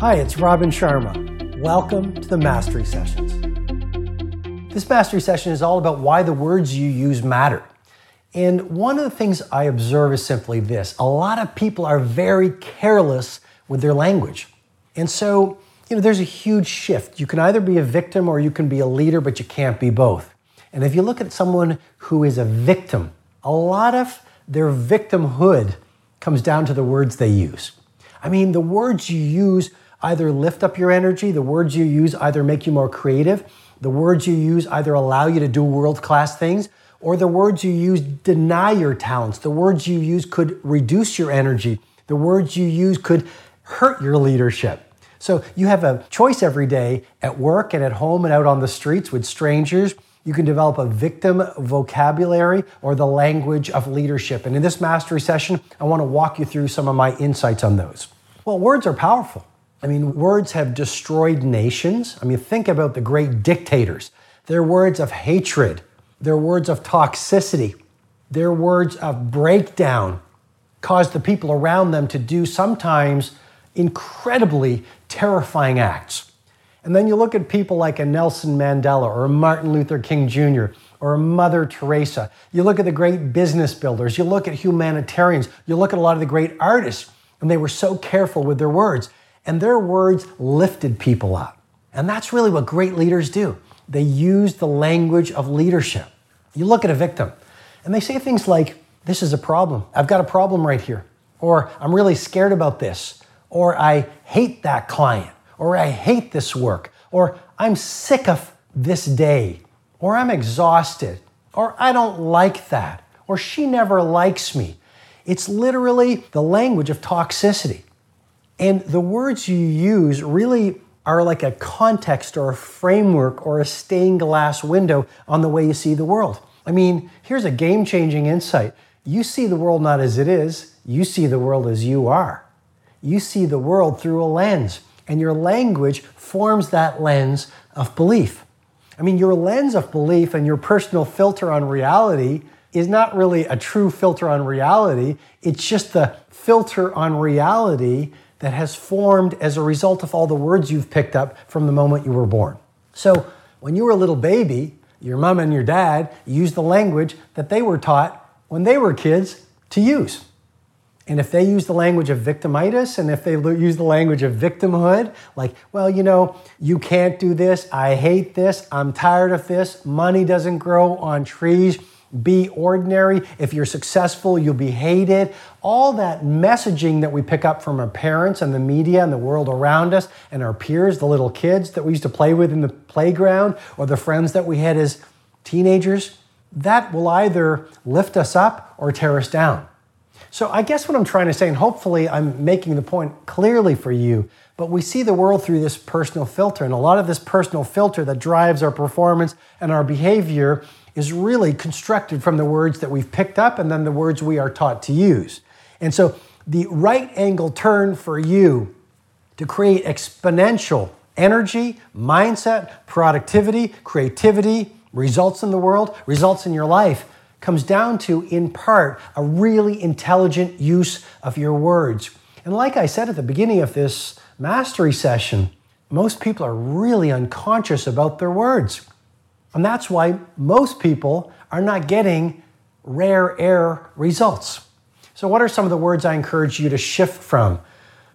Hi, it's Robin Sharma. Welcome to the Mastery Sessions. This Mastery Session is all about why the words you use matter. And one of the things I observe is simply this a lot of people are very careless with their language. And so, you know, there's a huge shift. You can either be a victim or you can be a leader, but you can't be both. And if you look at someone who is a victim, a lot of their victimhood comes down to the words they use. I mean, the words you use either lift up your energy, the words you use either make you more creative, the words you use either allow you to do world class things, or the words you use deny your talents. The words you use could reduce your energy. The words you use could hurt your leadership. So you have a choice every day at work and at home and out on the streets with strangers. You can develop a victim vocabulary or the language of leadership. And in this mastery session, I want to walk you through some of my insights on those. Well, words are powerful. I mean, words have destroyed nations. I mean, think about the great dictators. They're words of hatred, they're words of toxicity, they're words of breakdown, caused the people around them to do sometimes incredibly terrifying acts. And then you look at people like a Nelson Mandela or a Martin Luther King Jr. or a Mother Teresa. You look at the great business builders, you look at humanitarians, you look at a lot of the great artists, and they were so careful with their words. And their words lifted people up. And that's really what great leaders do. They use the language of leadership. You look at a victim, and they say things like, This is a problem. I've got a problem right here. Or, I'm really scared about this. Or, I hate that client or I hate this work, or I'm sick of this day, or I'm exhausted, or I don't like that, or she never likes me. It's literally the language of toxicity. And the words you use really are like a context or a framework or a stained glass window on the way you see the world. I mean, here's a game changing insight. You see the world not as it is, you see the world as you are. You see the world through a lens and your language forms that lens of belief. I mean, your lens of belief and your personal filter on reality is not really a true filter on reality. It's just the filter on reality that has formed as a result of all the words you've picked up from the moment you were born. So, when you were a little baby, your mom and your dad used the language that they were taught when they were kids to use. And if they use the language of victimitis and if they use the language of victimhood, like, well, you know, you can't do this, I hate this, I'm tired of this, money doesn't grow on trees, be ordinary, if you're successful, you'll be hated. All that messaging that we pick up from our parents and the media and the world around us and our peers, the little kids that we used to play with in the playground or the friends that we had as teenagers, that will either lift us up or tear us down. So I guess what I'm trying to say, and hopefully I'm making the point clearly for you, but we see the world through this personal filter. And a lot of this personal filter that drives our performance and our behavior is really constructed from the words that we've picked up and then the words we are taught to use. And so the right angle turn for you to create exponential energy, mindset, productivity, creativity, results in the world, results in your life comes down to, in part, a really intelligent use of your words. And like I said at the beginning of this mastery session, most people are really unconscious about their words. And that's why most people are not getting rare air results. So, what are some of the words I encourage you to shift from?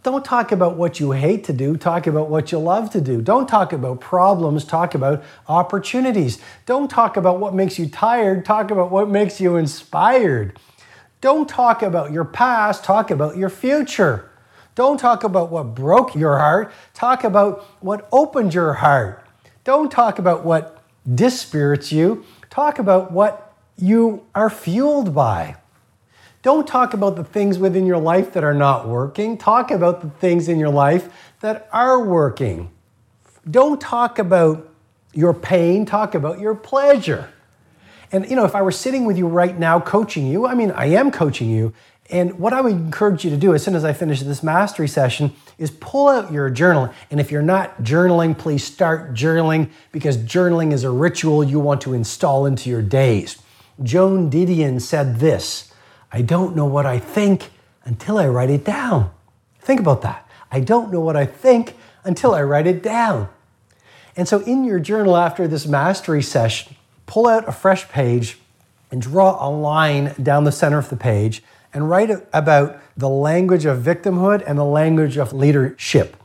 Don't talk about what you hate to do, talk about what you love to do. Don't talk about problems, talk about opportunities. Don't talk about what makes you tired, talk about what makes you inspired. Don't talk about your past, talk about your future. Don't talk about what broke your heart, talk about what opened your heart. Don't talk about what dispirits you, talk about what you are fueled by. Don't talk about the things within your life that are not working. Talk about the things in your life that are working. Don't talk about your pain, talk about your pleasure. And you know, if I were sitting with you right now coaching you, I mean, I am coaching you, and what I would encourage you to do as soon as I finish this mastery session is pull out your journal. And if you're not journaling, please start journaling because journaling is a ritual you want to install into your days. Joan Didion said this I don't know what I think until I write it down. Think about that. I don't know what I think until I write it down. And so, in your journal after this mastery session, pull out a fresh page and draw a line down the center of the page and write about the language of victimhood and the language of leadership.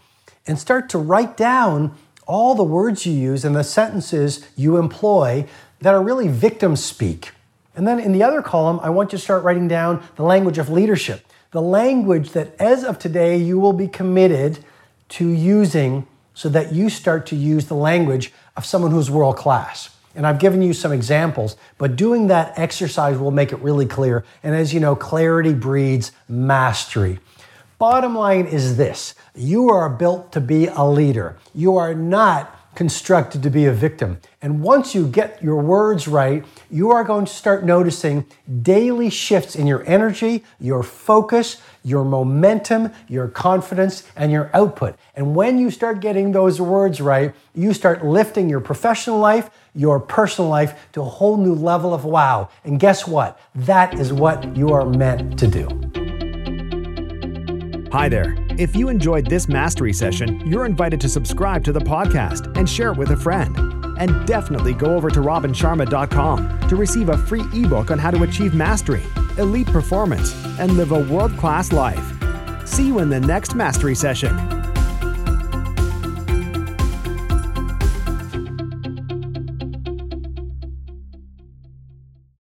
And start to write down all the words you use and the sentences you employ that are really victim speak. And then in the other column, I want you to start writing down the language of leadership, the language that as of today you will be committed to using so that you start to use the language of someone who's world class. And I've given you some examples, but doing that exercise will make it really clear. And as you know, clarity breeds mastery. Bottom line is this you are built to be a leader. You are not constructed to be a victim. And once you get your words right, you are going to start noticing daily shifts in your energy, your focus, your momentum, your confidence, and your output. And when you start getting those words right, you start lifting your professional life, your personal life to a whole new level of wow. And guess what? That is what you are meant to do. Hi there. If you enjoyed this mastery session, you're invited to subscribe to the podcast and share it with a friend. And definitely go over to robinsharma.com to receive a free ebook on how to achieve mastery, elite performance, and live a world class life. See you in the next mastery session.